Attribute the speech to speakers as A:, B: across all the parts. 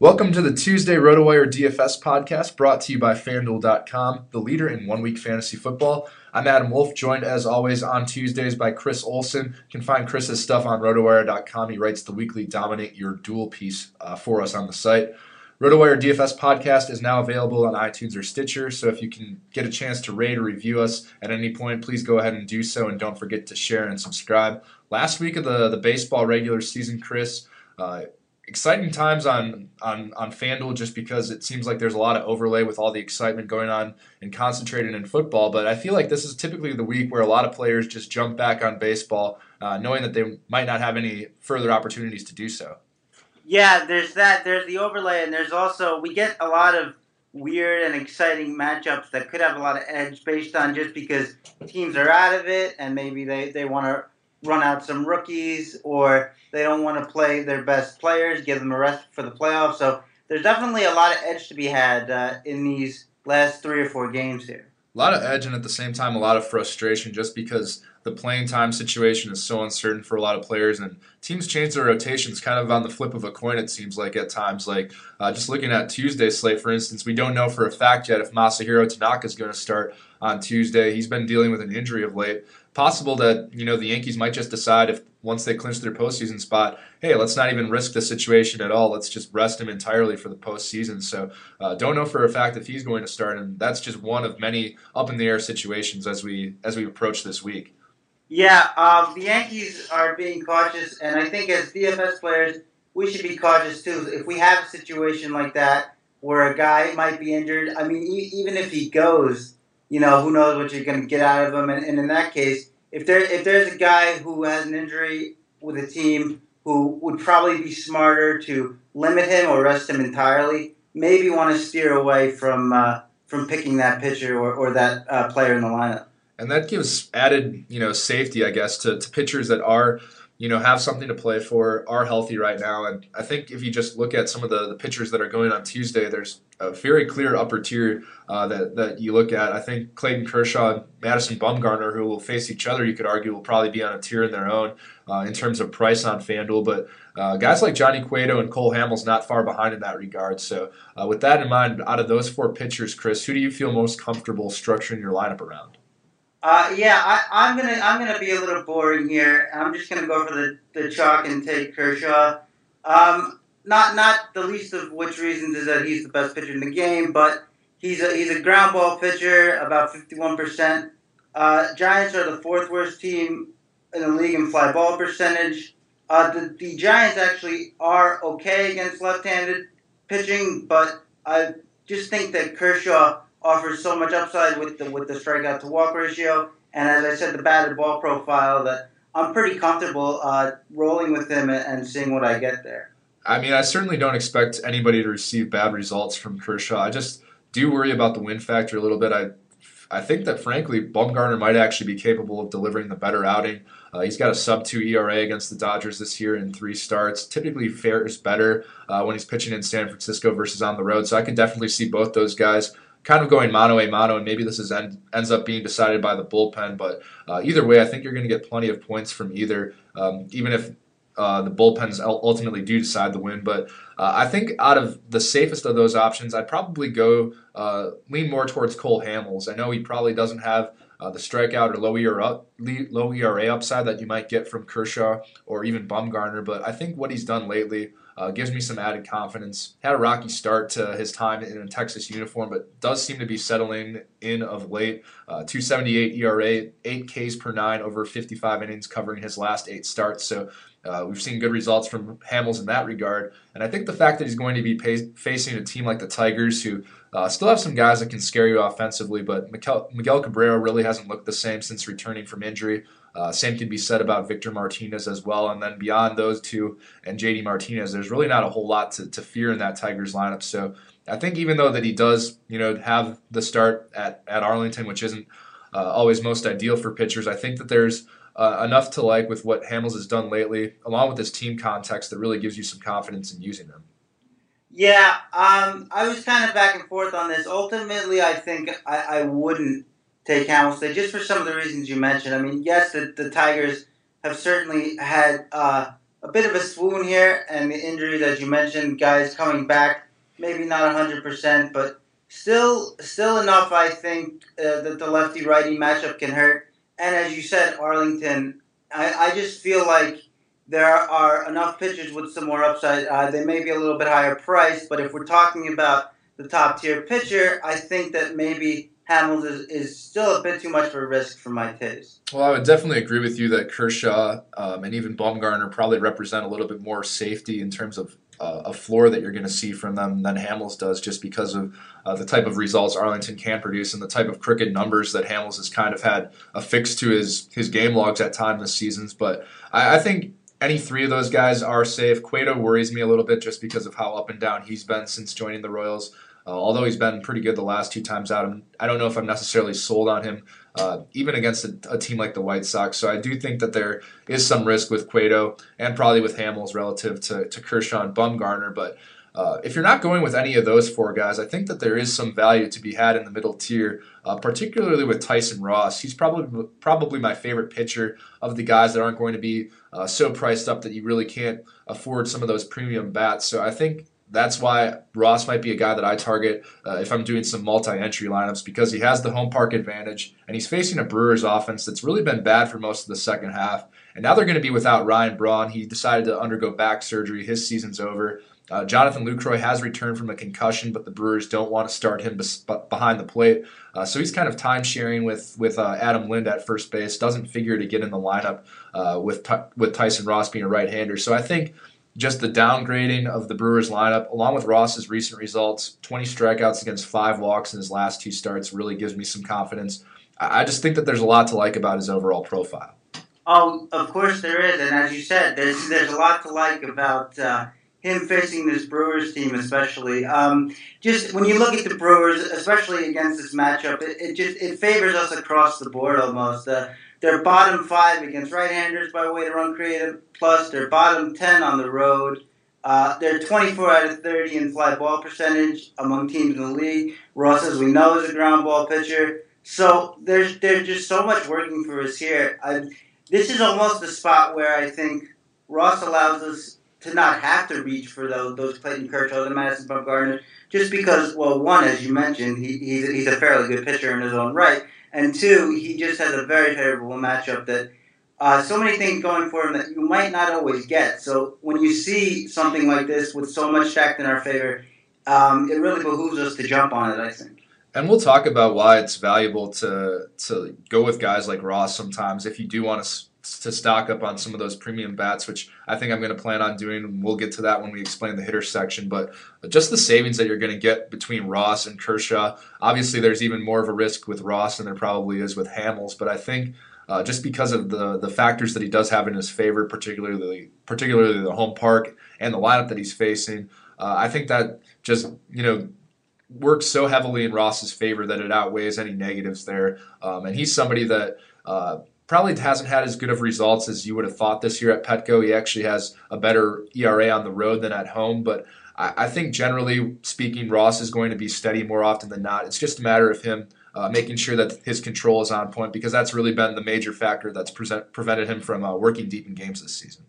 A: Welcome to the Tuesday RotoWire DFS podcast brought to you by FanDuel.com, the leader in one week fantasy football. I'm Adam Wolf, joined as always on Tuesdays by Chris Olson. You can find Chris's stuff on RotoWire.com. He writes the weekly Dominate Your Duel piece uh, for us on the site. RotoWire DFS podcast is now available on iTunes or Stitcher, so if you can get a chance to rate or review us at any point, please go ahead and do so, and don't forget to share and subscribe. Last week of the, the baseball regular season, Chris, uh, exciting times on on on FanDuel just because it seems like there's a lot of overlay with all the excitement going on and concentrated in football. But I feel like this is typically the week where a lot of players just jump back on baseball, uh, knowing that they might not have any further opportunities to do so.
B: Yeah, there's that. There's the overlay, and there's also we get a lot of weird and exciting matchups that could have a lot of edge based on just because teams are out of it and maybe they, they want to run out some rookies or they don't want to play their best players, give them a rest for the playoffs. So there's definitely a lot of edge to be had uh, in these last three or four games here.
A: A lot of edge and at the same time a lot of frustration just because the playing time situation is so uncertain for a lot of players and teams change their rotations kind of on the flip of a coin it seems like at times like uh, just looking at tuesday's slate for instance we don't know for a fact yet if masahiro tanaka is going to start on tuesday he's been dealing with an injury of late possible that you know the Yankees might just decide if once they clinch their postseason spot, hey, let's not even risk the situation at all. Let's just rest him entirely for the postseason. So uh, don't know for a fact if he's going to start, and that's just one of many up in the air situations as we as we approach this week.
B: Yeah, um, the Yankees are being cautious, and I think as DFS players, we should be cautious too. If we have a situation like that where a guy might be injured, I mean, e- even if he goes you know, who knows what you're going to get out of him. And, and, in that case, if there if there's a guy who has an injury with a team who would probably be smarter to limit him or rest him entirely, maybe want to steer away from uh, from picking that pitcher or, or that uh, player in the lineup.
A: And that gives added, you know, safety, I guess, to, to pitchers that are you know, have something to play for, are healthy right now. And I think if you just look at some of the, the pitchers that are going on Tuesday, there's a very clear upper tier uh, that, that you look at. I think Clayton Kershaw and Madison Bumgarner, who will face each other, you could argue will probably be on a tier in their own uh, in terms of price on FanDuel. But uh, guys like Johnny Cueto and Cole Hamels not far behind in that regard. So uh, with that in mind, out of those four pitchers, Chris, who do you feel most comfortable structuring your lineup around?
B: Uh, yeah, I, am gonna I'm gonna be a little boring here. I'm just gonna go for the, the chalk and take Kershaw. Um, not not the least of which reasons is that he's the best pitcher in the game, but he's a he's a ground ball pitcher, about 51 percent. Uh, Giants are the fourth worst team in the league in fly ball percentage. Uh, the, the Giants actually are okay against left-handed pitching, but I just think that Kershaw offers so much upside with the with the strikeout to walk ratio, and as I said, the batted ball profile that I'm pretty comfortable uh, rolling with him and, seeing what I get there.
A: I mean, I certainly don't expect anybody to receive bad results from Kershaw. I just do worry about the win factor a little bit. I I think that frankly, Bumgarner might actually be capable of delivering the better outing. Uh, he's got a sub two ERA against the Dodgers this year in three starts. Typically fares better uh, when he's pitching in San Francisco versus on the road. So I can definitely see both those guys kind of going mano a mano, and maybe this is end, ends up being decided by the bullpen. But uh, either way, I think you're going to get plenty of points from either, um, even if uh, the bullpens ultimately do decide the win. But uh, I think out of the safest of those options, I'd probably go uh, lean more towards Cole Hamels. I know he probably doesn't have uh, the strikeout or low ERA, low ERA upside that you might get from Kershaw or even Bumgarner, but I think what he's done lately uh, gives me some added confidence. Had a rocky start to his time in a Texas uniform, but does seem to be settling in of late. Uh, 278 ERA, 8 Ks per 9 over 55 innings covering his last eight starts. So uh, we've seen good results from Hamels in that regard. And I think the fact that he's going to be pay- facing a team like the Tigers, who uh, still have some guys that can scare you offensively, but Miguel, Miguel Cabrera really hasn't looked the same since returning from injury. Uh, same can be said about Victor Martinez as well. And then beyond those two and JD Martinez, there's really not a whole lot to, to fear in that Tigers lineup. So I think even though that he does, you know, have the start at, at Arlington, which isn't uh, always most ideal for pitchers, I think that there's uh, enough to like with what Hamels has done lately, along with his team context that really gives you some confidence in using them.
B: Yeah, um, I was kind of back and forth on this. Ultimately, I think I, I wouldn't take Hamels just for some of the reasons you mentioned. I mean, yes, the, the Tigers have certainly had uh, a bit of a swoon here, and the injuries, as you mentioned, guys coming back, maybe not 100%, but still still enough, I think, uh, that the lefty righty matchup can hurt. And as you said, Arlington, I, I just feel like there are enough pitchers with some more upside. Uh, they may be a little bit higher priced, but if we're talking about the top tier pitcher, I think that maybe Hamels is, is still a bit too much of a risk for my taste.
A: Well, I would definitely agree with you that Kershaw um, and even Bumgarner probably represent a little bit more safety in terms of uh, a floor that you're going to see from them than Hamels does, just because of uh, the type of results Arlington can produce and the type of crooked numbers that Hamels has kind of had affixed to his his game logs at times this seasons. But I, I think any three of those guys are safe. Cueto worries me a little bit just because of how up and down he's been since joining the Royals. Uh, although he's been pretty good the last two times out, I do not know if I'm necessarily sold on him, uh, even against a, a, team like the White Sox. So I do think that there is some risk with Cueto and probably with Hamels relative to, to Kershaw and Bumgarner. But uh, if you're not going with any of those four guys, I think that there is some value to be had in the middle tier, uh, particularly with Tyson Ross. He's probably probably my favorite pitcher of the guys that aren't going to be uh, so priced up that you really can't afford some of those premium bats. So I think that's why Ross might be a guy that I target uh, if I'm doing some multi-entry lineups because he has the home park advantage and he's facing a Brewers offense that's really been bad for most of the second half. And now they're going to be without Ryan Braun. He decided to undergo back surgery. His season's over. Uh, Jonathan Lucroy has returned from a concussion, but the Brewers don't want to start him bes- behind the plate. Uh, so he's kind of time sharing with with uh, Adam Lind at first base. Doesn't figure to get in the lineup uh, with with Tyson Ross being a right hander. So I think just the downgrading of the Brewers lineup, along with Ross's recent results, 20 strikeouts against five walks in his last two starts, really gives me some confidence. I just think that there's a lot to like about his overall profile.
B: Oh, of course there is, and as you said, there's there's a lot to like about uh, him facing this Brewers team, especially. Um, just when you look at the Brewers, especially against this matchup, it, it just it favors us across the board almost. Uh, they're bottom five against right-handers by weighted runs created. Plus, they're bottom ten on the road. Uh, they're 24 out of 30 in fly ball percentage among teams in the league. Ross, as we know, is a ground ball pitcher. So there's there's just so much working for us here. I, this is almost the spot where I think Ross allows us to not have to reach for those those Clayton Kershaw and Madison Bumgarner, just because, well, one, as you mentioned, he, he's, he's a fairly good pitcher in his own right, and two, he just has a very favorable matchup that uh, so many things going for him that you might not always get. So when you see something like this with so much stacked in our favor, um, it really behooves us to jump on it. I think.
A: And we'll talk about why it's valuable to to go with guys like Ross sometimes if you do want to to stock up on some of those premium bats, which I think I'm going to plan on doing. We'll get to that when we explain the hitter section. But just the savings that you're going to get between Ross and Kershaw. Obviously, there's even more of a risk with Ross than there probably is with Hamels. But I think uh, just because of the the factors that he does have in his favor, particularly particularly the home park and the lineup that he's facing, uh, I think that just you know works so heavily in Ross's favor that it outweighs any negatives there. Um, and he's somebody that uh, probably hasn't had as good of results as you would have thought this year at Petco. He actually has a better ERA on the road than at home, but I, I think generally speaking, Ross is going to be steady more often than not. It's just a matter of him. Uh, making sure that his control is on point because that's really been the major factor that's present, prevented him from uh, working deep in games this season.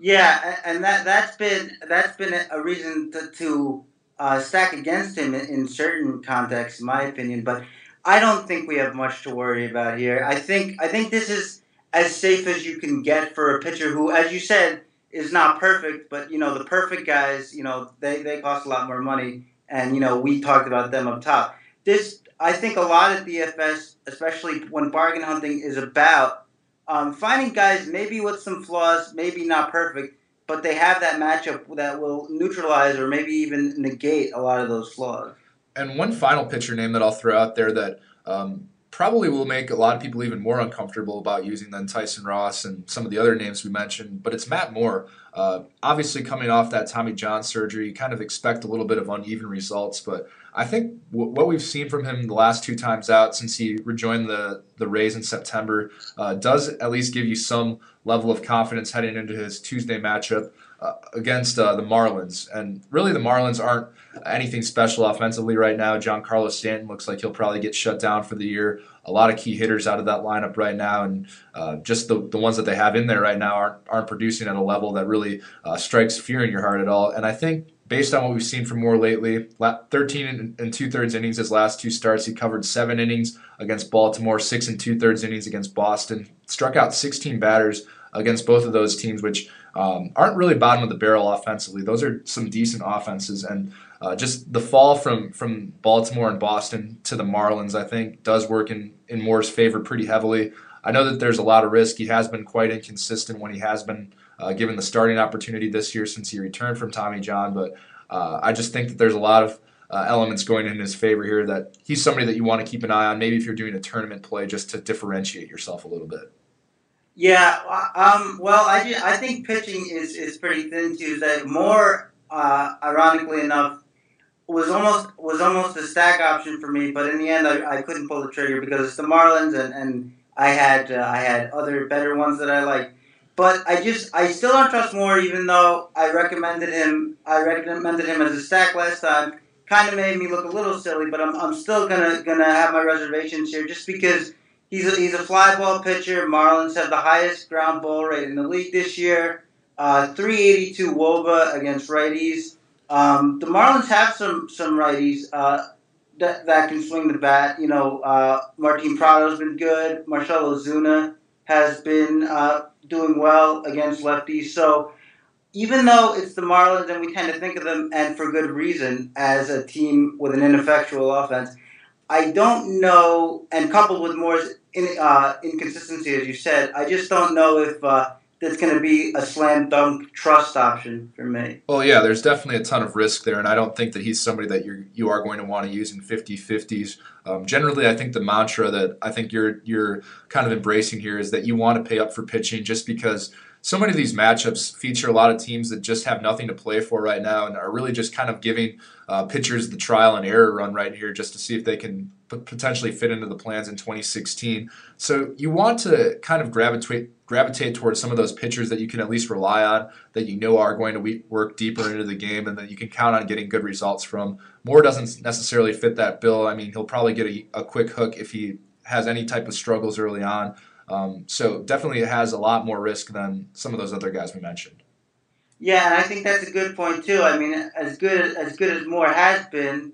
B: Yeah, and that that's been that's been a reason to, to uh, stack against him in, in, certain contexts, in my opinion. But I don't think we have much to worry about here. I think I think this is as safe as you can get for a pitcher who, as you said, is not perfect. But you know, the perfect guys, you know, they they cost a lot more money, and you know, we talked about them up top. This I think a lot of DFS, especially when bargain hunting is about um, finding guys maybe with some flaws, maybe not perfect, but they have that matchup that will neutralize or maybe even negate a lot of those flaws.
A: And one final pitcher name that I'll throw out there that um, probably will make a lot of people even more uncomfortable about using than Tyson Ross and some of the other names we mentioned, but it's Matt Moore. Uh, obviously, coming off that Tommy John surgery, you kind of expect a little bit of uneven results, but I think w- what we've seen from him the last two times out since he rejoined the, the Rays in September uh, does at least give you some level of confidence heading into his Tuesday matchup uh, against uh, the Marlins. And really, the Marlins aren't anything special offensively right now. Giancarlo Stanton looks like he'll probably get shut down for the year. A lot of key hitters out of that lineup right now, and uh, just the, the ones that they have in there right now aren't, aren't producing at a level that really uh, strikes fear in your heart at all. And I think based on what we've seen from Moore lately, 13 and two thirds innings his last two starts. He covered seven innings against Baltimore, six and two thirds innings against Boston, struck out 16 batters against both of those teams, which um, aren't really bottom of the barrel offensively. Those are some decent offenses, and uh, just the fall from from Baltimore and Boston to the Marlins, I think, does work in in Moore's favor pretty heavily. I know that there's a lot of risk. He has been quite inconsistent when he has been uh, given the starting opportunity this year since he returned from Tommy John. But uh, I just think that there's a lot of uh, elements going in his favor here that he's somebody that you want to keep an eye on. Maybe if you're doing a tournament play, just to differentiate yourself a little bit.
B: Yeah, um, well, I, I think pitching is, is pretty thin too. That Moore, uh, ironically enough, was almost was almost a stack option for me, but in the end, I, I couldn't pull the trigger because it's the Marlins, and, and I had uh, I had other better ones that I like. But I just I still don't trust Moore, even though I recommended him. I recommended him as a stack last time. Kind of made me look a little silly, but I'm, I'm still gonna gonna have my reservations here, just because he's a, he's a fly ball pitcher. Marlins have the highest ground ball rate in the league this year. Uh, 382 WOBA against righties. Um, the Marlins have some some righties uh, that, that can swing the bat. You know, uh, Martin Prado's been good. Marcell Ozuna has been uh, doing well against lefties. So even though it's the Marlins and we tend to think of them, and for good reason, as a team with an ineffectual offense, I don't know, and coupled with Moore's in, uh, inconsistency, as you said, I just don't know if uh, that's going to be a slam dunk trust option for me.
A: Well, yeah, there's definitely a ton of risk there, and I don't think that he's somebody that you you are going to want to use in 50-50s. Um, generally, I think the mantra that I think you're you're kind of embracing here is that you want to pay up for pitching just because – so many of these matchups feature a lot of teams that just have nothing to play for right now and are really just kind of giving uh, pitchers the trial and error run right here just to see if they can p- potentially fit into the plans in 2016. So you want to kind of gravitate gravitate towards some of those pitchers that you can at least rely on, that you know are going to we- work deeper into the game, and that you can count on getting good results from. Moore doesn't necessarily fit that bill. I mean, he'll probably get a, a quick hook if he has any type of struggles early on. Um, so definitely it has a lot more risk than some of those other guys we mentioned.
B: Yeah, and I think that's a good point too. I mean, as good as good as Moore has been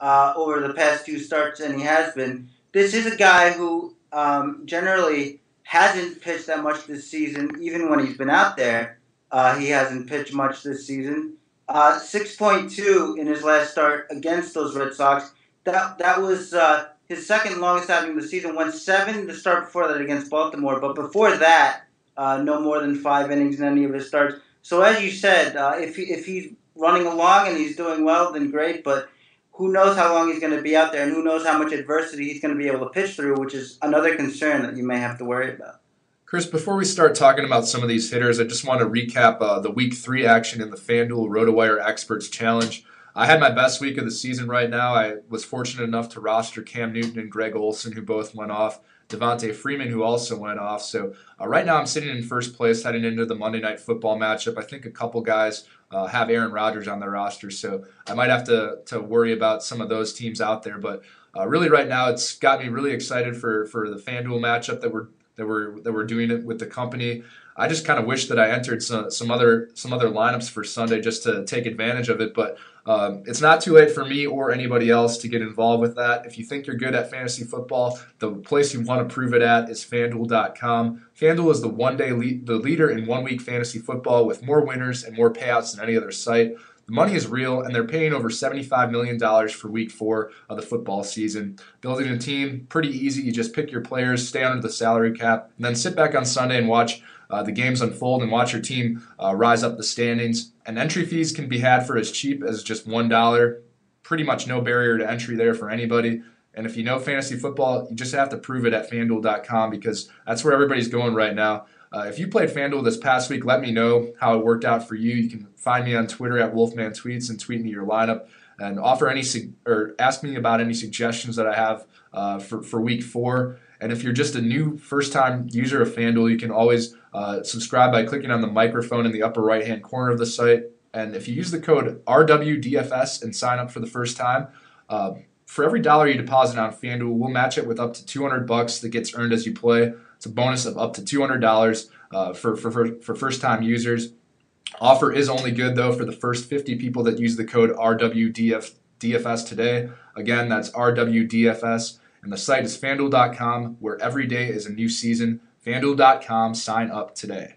B: uh, over the past two starts, and he has been, this is a guy who um, generally hasn't pitched that much this season. Even when he's been out there, uh, he hasn't pitched much this season. Uh, Six point two in his last start against those Red Sox. That that was uh, his second longest outing of the season. Went seven the start before that against Baltimore, but before that, uh, no more than five innings in any of his starts. So as you said, uh, if he, if he's running along and he's doing well, then great. But who knows how long he's going to be out there, and who knows how much adversity he's going to be able to pitch through, which is another concern that you may have to worry about.
A: Chris, before we start talking about some of these hitters, I just want to recap uh, the Week Three action in the FanDuel RotoWire Experts Challenge. I had my best week of the season right now. I was fortunate enough to roster Cam Newton and Greg Olsen, who both went off. Devonta Freeman, who also went off. So uh, right now I'm sitting in first place heading into the Monday Night Football matchup. I think a couple guys uh, have Aaron Rodgers on their roster, so I might have to to worry about some of those teams out there. But uh, really, right now it's got me really excited for for the FanDuel matchup that we're that we're that we're doing it with the company. I just kind of wish that I entered some, some other some other lineups for Sunday just to take advantage of it. But um, it's not too late for me or anybody else to get involved with that. If you think you're good at fantasy football, the place you want to prove it at is FanDuel.com. FanDuel is the one day lead, the leader in one week fantasy football with more winners and more payouts than any other site. The money is real, and they're paying over $75 million for week four of the football season. Building a team, pretty easy. You just pick your players, stay under the salary cap, and then sit back on Sunday and watch uh, the games unfold and watch your team uh, rise up the standings. And entry fees can be had for as cheap as just $1. Pretty much no barrier to entry there for anybody. And if you know fantasy football, you just have to prove it at fanduel.com because that's where everybody's going right now. Uh, if you played FanDuel this past week, let me know how it worked out for you. You can find me on Twitter at Wolfman Tweets and tweet me your lineup and offer any or ask me about any suggestions that I have uh, for for week four. And if you're just a new first time user of FanDuel, you can always uh, subscribe by clicking on the microphone in the upper right hand corner of the site. And if you use the code RWDFS and sign up for the first time, uh, for every dollar you deposit on FanDuel, we'll match it with up to 200 bucks that gets earned as you play. It's a bonus of up to $200 uh, for, for, for, first time users. Offer is only good though for the first 50 people that use the code RWDFS today. Again, that's RWDFS. And the site is fanduel.com, where every day is a new season. FanDuel.com, sign up today.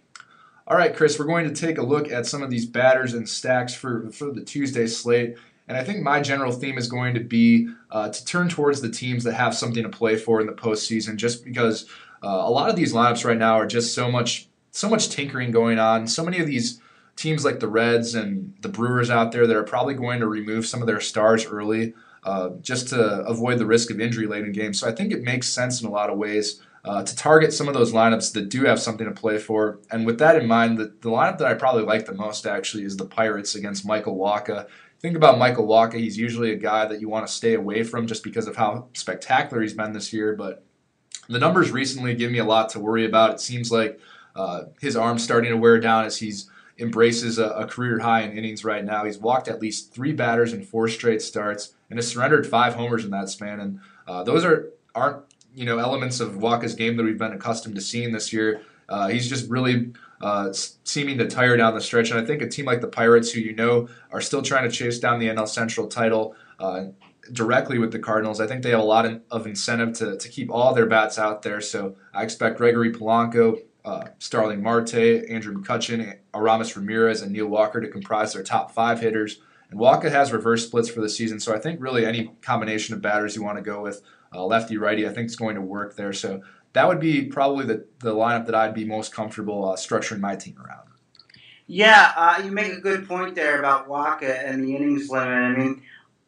A: All right, Chris, we're going to take a look at some of these batters and stacks for, for the Tuesday slate. And I think my general theme is going to be uh, to turn towards the teams that have something to play for in the postseason, just because uh, a lot of these lineups right now are just so much so much tinkering going on. So many of these teams like the Reds and the Brewers out there that are probably going to remove some of their stars early uh, just to avoid the risk of injury late in games. So I think it makes sense in a lot of ways uh, to target some of those lineups that do have something to play for. And with that in mind, the, the lineup that I probably like the most actually is the Pirates against Michael Wacha. Think about Michael Wacha. He's usually a guy that you want to stay away from just because of how spectacular he's been this year. But the numbers recently give me a lot to worry about. It seems like uh, his arm's starting to wear down as he's embraces a, a, career high in innings right now. He's walked at least three batters in four straight starts and has surrendered five homers in that span. And uh, those are aren't you know elements of Wacha's game that we've been accustomed to seeing this year. Uh, he's just really uh, seeming to tire down the stretch. And I think a team like the Pirates, who you know are still trying to chase down the NL Central title uh, directly with the Cardinals, I think they have a lot of incentive to, to keep all their bats out there. So I expect Gregory Polanco, uh, Starling Marte, Andrew McCutchen, Aramis Ramirez, and Neil Walker to comprise their top five hitters. And Wacha has reverse splits for the season, so I think really any combination of batters you want to go with, uh, lefty righty, I think it's going to work there. So that would be probably the, the lineup that I'd be most comfortable uh, structuring my team around.
B: Yeah, uh, you make a good point there about Wacha and the innings limit. I mean,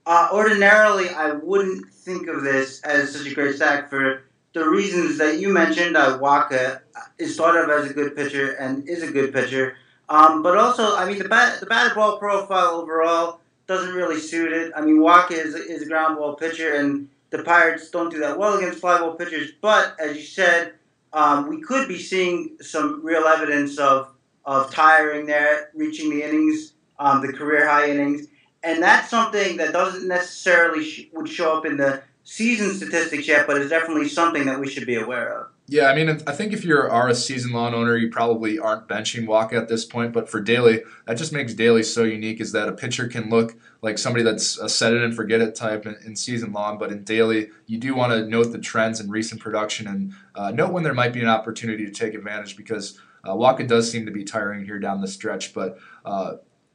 B: uh, ordinarily I wouldn't think of this as such a great stack for the reasons that you mentioned, uh, Wacha is thought of as a good pitcher and is a good pitcher. Um, but also, I mean, the bat, the batted ball profile overall doesn't really suit it. I mean, Wacha is, is a ground ball pitcher, and the Pirates don't do that well against fly ball pitchers. But as you said, um, we could be seeing some real evidence of of tiring there, reaching the innings, um, the career high innings, and that's something that doesn't necessarily sh- would show up in the season statistics yet, but it's definitely something that we should be aware of.
A: Yeah, I mean, I think if you are a season long owner, you probably aren't benching Wacha at this point. But for daily, that just makes daily so unique is that a pitcher can look like somebody that's a set it and forget it type in, in season long. But in daily, you do want to note the trends in recent production and uh, note when there might be an opportunity to take advantage because uh, Wacha does seem to be tiring here down the stretch. But uh,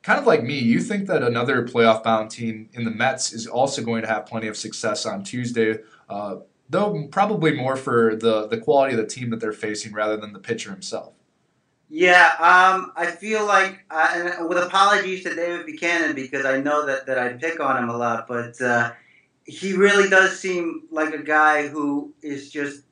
A: kind of like me, you think that another playoff bound team in the Mets is also going to have plenty of success on Tuesday, uh, though probably more for the, the quality of the team that they're facing rather than the pitcher himself.
B: Yeah, um, I feel like, uh, and with apologies to David Buchanan because I know that, that I pick on him a lot, but uh, he really does seem like a guy who is just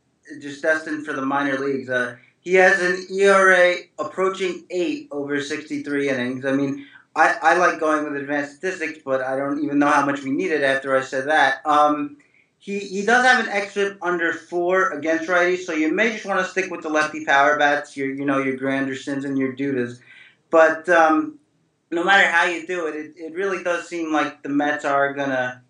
B: just destined for the minor leagues. Uh, he has an ERA approaching eight over 63 innings. I mean, I, I like going with advanced statistics, but I don't even know how much we needed after I said that. Um, he, he does have an xFIP under four against righties, so you may just want to stick with the lefty power bats, your you know your Grandersons and your Dudas. But um, no matter how you do it, it, it really does seem like the Mets are gonna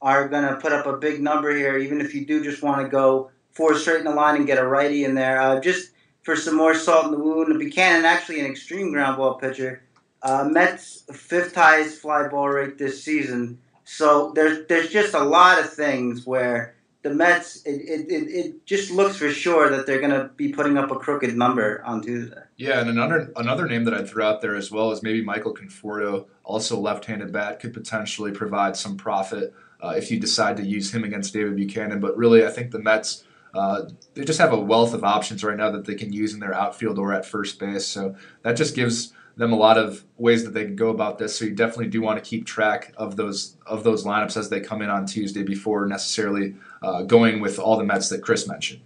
B: are gonna put up a big number here, even if you do just want to go four straight in the line and get a righty in there. Uh, just for some more salt in the wound, Buchanan actually an extreme ground ball pitcher. Uh, Mets fifth highest fly ball rate this season. So there's there's just a lot of things where the Mets it, it, it, it just looks for sure that they're going to be putting up a crooked number on Tuesday.
A: Yeah, and another another name that I'd throw out there as well is maybe Michael Conforto, also left-handed bat, could potentially provide some profit uh, if you decide to use him against David Buchanan. But really, I think the Mets. Uh, they just have a wealth of options right now that they can use in their outfield or at first base. So that just gives them a lot of ways that they can go about this. So you definitely do want to keep track of those of those lineups as they come in on Tuesday before necessarily uh, going with all the Mets that Chris mentioned.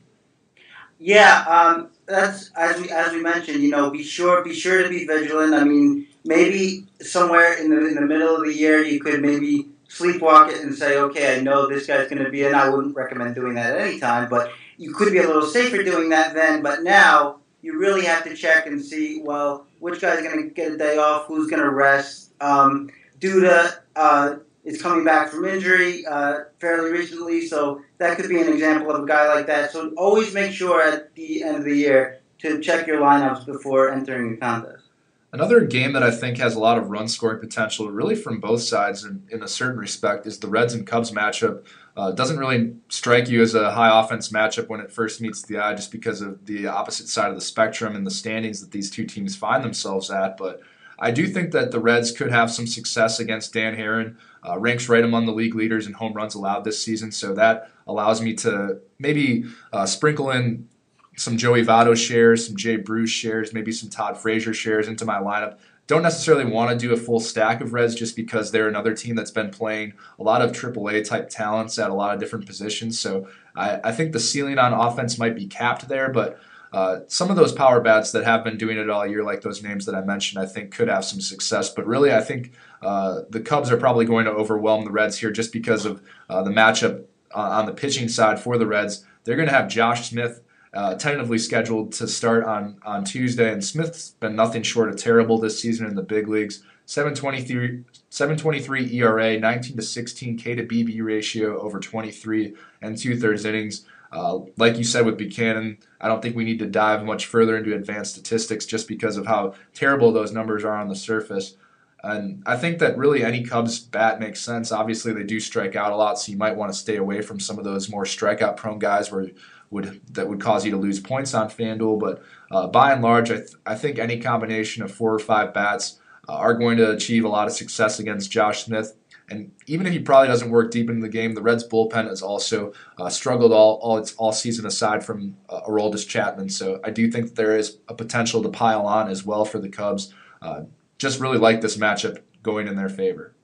B: Yeah, um, that's as we as we mentioned. You know, be sure be sure to be vigilant. I mean, maybe somewhere in the in the middle of the year you could maybe sleepwalk it and say, okay, I know this guy's going to be in. I wouldn't recommend doing that at any time, but you could be a little safer doing that then. But now you really have to check and see, well, which guy's going to get a day off, who's going to rest. Um, Duda uh, is coming back from injury uh, fairly recently, so that could be an example of a guy like that. So always make sure at the end of the year to check your lineups before entering the contest.
A: Another game that I think has a lot of run scoring potential, really from both sides in, in a certain respect, is the Reds and Cubs matchup. Uh, doesn't really strike you as a high offense matchup when it first meets the eye, just because of the opposite side of the spectrum and the standings that these two teams find themselves at. But I do think that the Reds could have some success against Dan Haren. Uh, ranks right among the league leaders in home runs allowed this season, so that allows me to maybe uh, sprinkle in some Joey Votto shares, some Jay Bruce shares, maybe some Todd Frazier shares into my lineup don't necessarily want to do a full stack of Reds just because they're another team that's been playing a lot of AAA type talents at a lot of different positions. So I, I think the ceiling on offense might be capped there, but uh, some of those power bats that have been doing it all year, like those names that I mentioned, I think could have some success. But really, I think uh, the Cubs are probably going to overwhelm the Reds here just because of uh, the matchup uh, on the pitching side for the Reds. They're going to have Josh Smith uh, tentatively scheduled to start on, on Tuesday. And Smith's been nothing short of terrible this season in the big leagues. 723, 723 ERA, 19 to 16 K to BB ratio over 23 and two thirds innings. Uh, like you said with Buchanan, I don't think we need to dive much further into advanced statistics just because of how terrible those numbers are on the surface. And I think that really any Cubs bat makes sense. Obviously, they do strike out a lot, so you might want to stay away from some of those more strikeout prone guys where would that would cause you to lose points on FanDuel. But uh, by and large, I, th- I think any combination of four or five bats uh, are going to achieve a lot of success against Josh Smith. And even if he probably doesn't work deep into the game, the Reds bullpen has also uh, struggled all all, its, all season aside from uh, Aroldis Chapman. So I do think there is a potential to pile on as well for the Cubs. Uh, just really like this matchup going in their favor.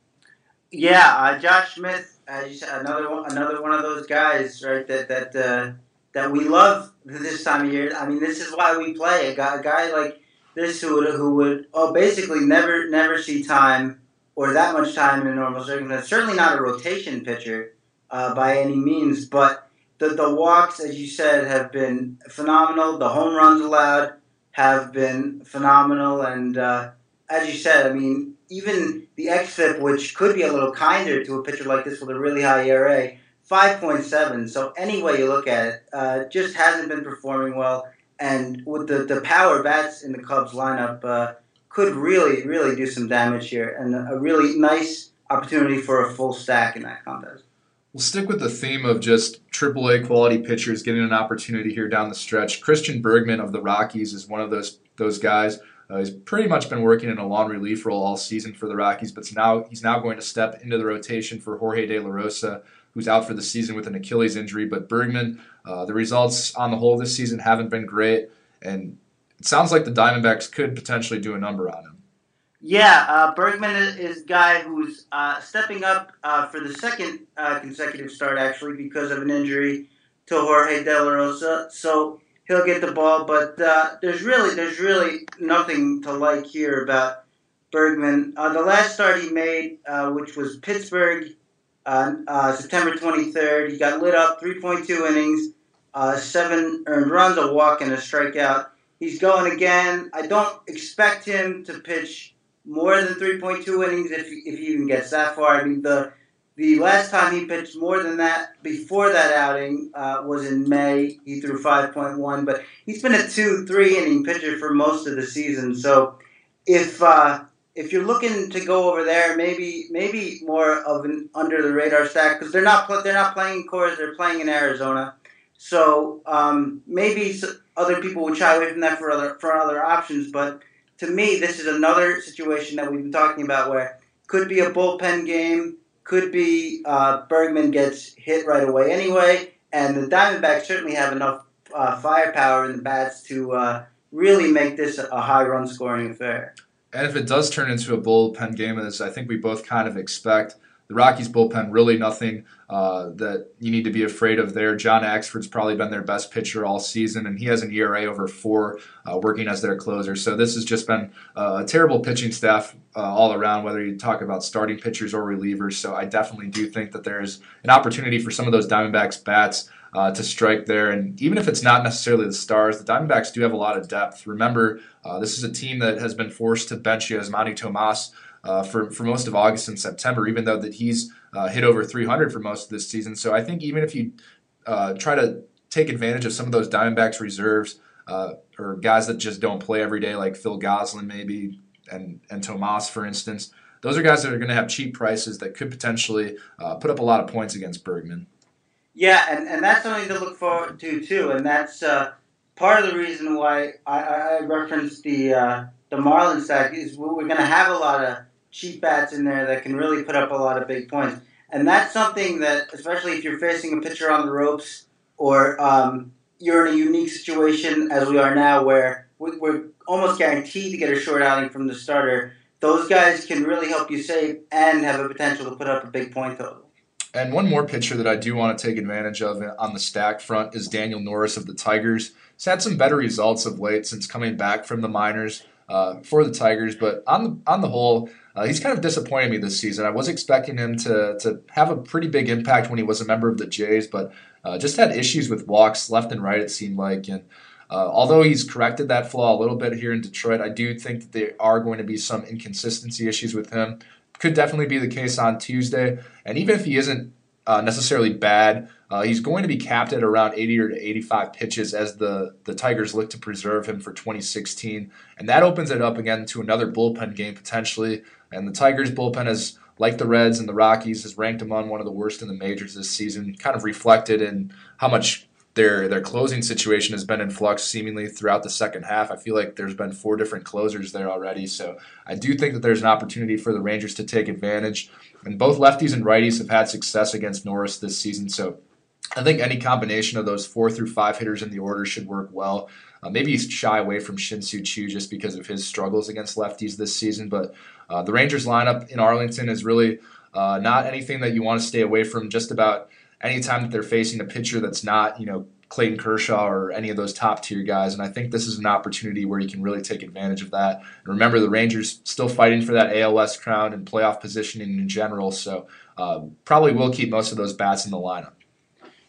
B: Yeah, uh, Josh Smith, as you said, another one, another one of those guys, right? That that uh, that we love this time of year. I mean, this is why we play a guy, a guy like this who would who would oh basically never never see time or that much time in a normal circumstances. Certainly not a rotation pitcher uh, by any means, but the the walks, as you said, have been phenomenal. The home runs allowed have been phenomenal, and uh, as you said, I mean, even the xFIP, which could be a little kinder to a pitcher like this with a really high ERA 5.7. So any way you look at it, uh, just hasn't been performing well. And with the, the power bats in the Cubs lineup, uh, could really, really do some damage here. And a really nice opportunity for a full stack in that contest.
A: We'll stick with the theme of just AAA quality pitchers getting an opportunity here down the stretch. Christian Bergman of the Rockies is one of those those guys. Uh, he's pretty much been working in a long relief role all season for the Rockies, but now he's now going to step into the rotation for Jorge De La Rosa who's out for the season with an Achilles injury. But Bergman, uh, the results on the whole this season haven't been great, and it sounds like the Diamondbacks could potentially do a number on him.
B: Yeah, uh, Bergman is a guy who's uh, stepping up uh, for the second uh, consecutive start, actually, because of an injury to Jorge De La Rosa. So he'll get the ball, but uh, there's really there's really nothing to like here about Bergman. The last start he made, which was Pittsburgh, uh, September 23rd, he got lit up, 3.2 innings, uh, seven earned runs, a walk, and a strikeout. He's going again. I don't expect him to pitch more than 3.2 innings if, if he even gets that far. I mean, the the last time he pitched more than that before that outing uh, was in May. He threw 5.1, but he's been a two, three inning pitcher for most of the season. So if uh, if you're looking to go over there, maybe maybe more of an under the radar stack because they're not they're not playing Coors, they're playing in Arizona. So um, maybe other people would shy away from that for other for other options. But to me, this is another situation that we've been talking about where could be a bullpen game could be uh, Bergman gets hit right away anyway, and the Diamondbacks certainly have enough uh, firepower in the bats to uh, really make this a high run scoring affair.
A: And if it does turn into a bullpen game, as I think we both kind of expect, the Rockies bullpen really nothing uh, that you need to be afraid of there. John Axford's probably been their best pitcher all season, and he has an ERA over four, uh, working as their closer. So this has just been uh, a terrible pitching staff uh, all around, whether you talk about starting pitchers or relievers. So I definitely do think that there is an opportunity for some of those Diamondbacks bats. Uh, to strike there. And even if it's not necessarily the Stars, the Diamondbacks do have a lot of depth. Remember, uh, this is a team that has been forced to bench Yasmany Tomas uh, for for most of August and September, even though that he's uh, hit over 300 for most of this season. So I think even if you uh, try to take advantage of some of those Diamondbacks reserves uh, or guys that just don't play every day, like Phil Gosselin maybe and and Tomas for instance, those are guys that are going to have cheap prices that could potentially put up a lot of points against Bergman.
B: Yeah, and, and that's something to look forward to too, and that's uh, part of the reason why I, I referenced the the Marlins stack is we're going to have a lot of cheap bats in there that can really put up a lot of big points. And that's something that, especially if you're facing a pitcher on the ropes or um, you're in a unique situation as we are now where we're almost guaranteed to get a short outing from the starter, those guys can really help you save and have a potential to put up a big point total.
A: And one more pitcher that I do want to take advantage of on the stack front is Daniel Norris of the Tigers. He's had some better results of late since coming back from the minors uh, for the Tigers, but on the on the whole, uh, he's kind of disappointed me this season. I was expecting him to to have a pretty big impact when he was a member of the Jays, but uh, just had issues with walks left and right. It seemed like, and uh, although he's corrected that flaw a little bit here in Detroit, I do think that there are going to be some inconsistency issues with him. Could definitely be the case on Tuesday, and even if he isn't uh, necessarily bad. Uh, he's going to be capped at around 80 or 85 pitches as the, the Tigers look to preserve him for 2016. And that opens it up again to another bullpen game potentially. And the Tigers bullpen is like the Reds and the Rockies has ranked among one of the worst in the majors this season, kind of reflected in how much their their closing situation has been in flux seemingly throughout the second half. I feel like there's been four different closers there already. So I do think that there's an opportunity for the Rangers to take advantage. And both lefties and righties have had success against Norris this season. So I think any combination of those four through five hitters in the order should work well. Uh, maybe shy away from Shin-Soo Choo just because of his struggles against lefties this season. But uh, the Rangers lineup in Arlington is really uh, not anything that you want to stay away from just about anytime that they're facing a pitcher that's not, you know, Clayton Kershaw or any of those top tier guys. And I think this is an opportunity where you can really take advantage of that. And remember, the Rangers still fighting for that AL West crown and playoff positioning in general. So uh, probably will keep most of those bats in the lineup.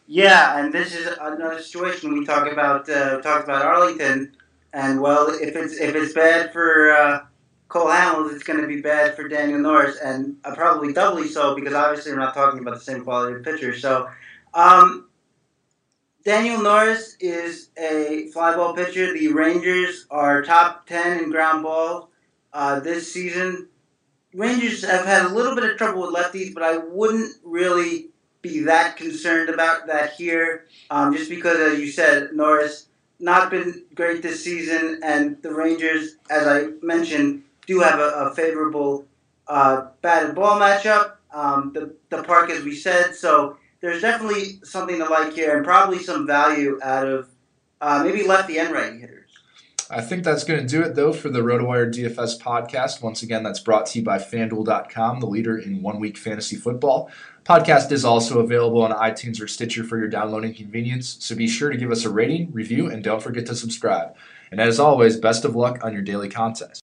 B: Yeah, and this is another situation we talk about. Uh, talked about Arlington, and well, if it's if it's bad for uh, Cole Hamels, it's going to be bad for Daniel Norris, and uh, probably doubly so because obviously we're not talking about the same quality of pitcher. So, um, Daniel Norris is a fly ball pitcher. The Rangers are top 10 in ground ball uh, this season. Rangers have had a little bit of trouble with lefties, but I wouldn't really be that concerned about that here, um, just because, as you said, Norris not been great this season, and the Rangers, as I mentioned, do have a, a favorable uh, batted ball matchup. Um, the the park, as we said, so there's definitely something to like here, and probably some value out of uh, maybe lefty and righty hitters.
A: I think that's going to do it, though, for the RotoWire DFS podcast. Once again, that's brought to you by FanDuel.com, the leader in one week fantasy football. Podcast is also available on iTunes or Stitcher for your downloading convenience, so be sure to give us a rating, review, and don't forget to subscribe. And as always, best of luck on your daily contest.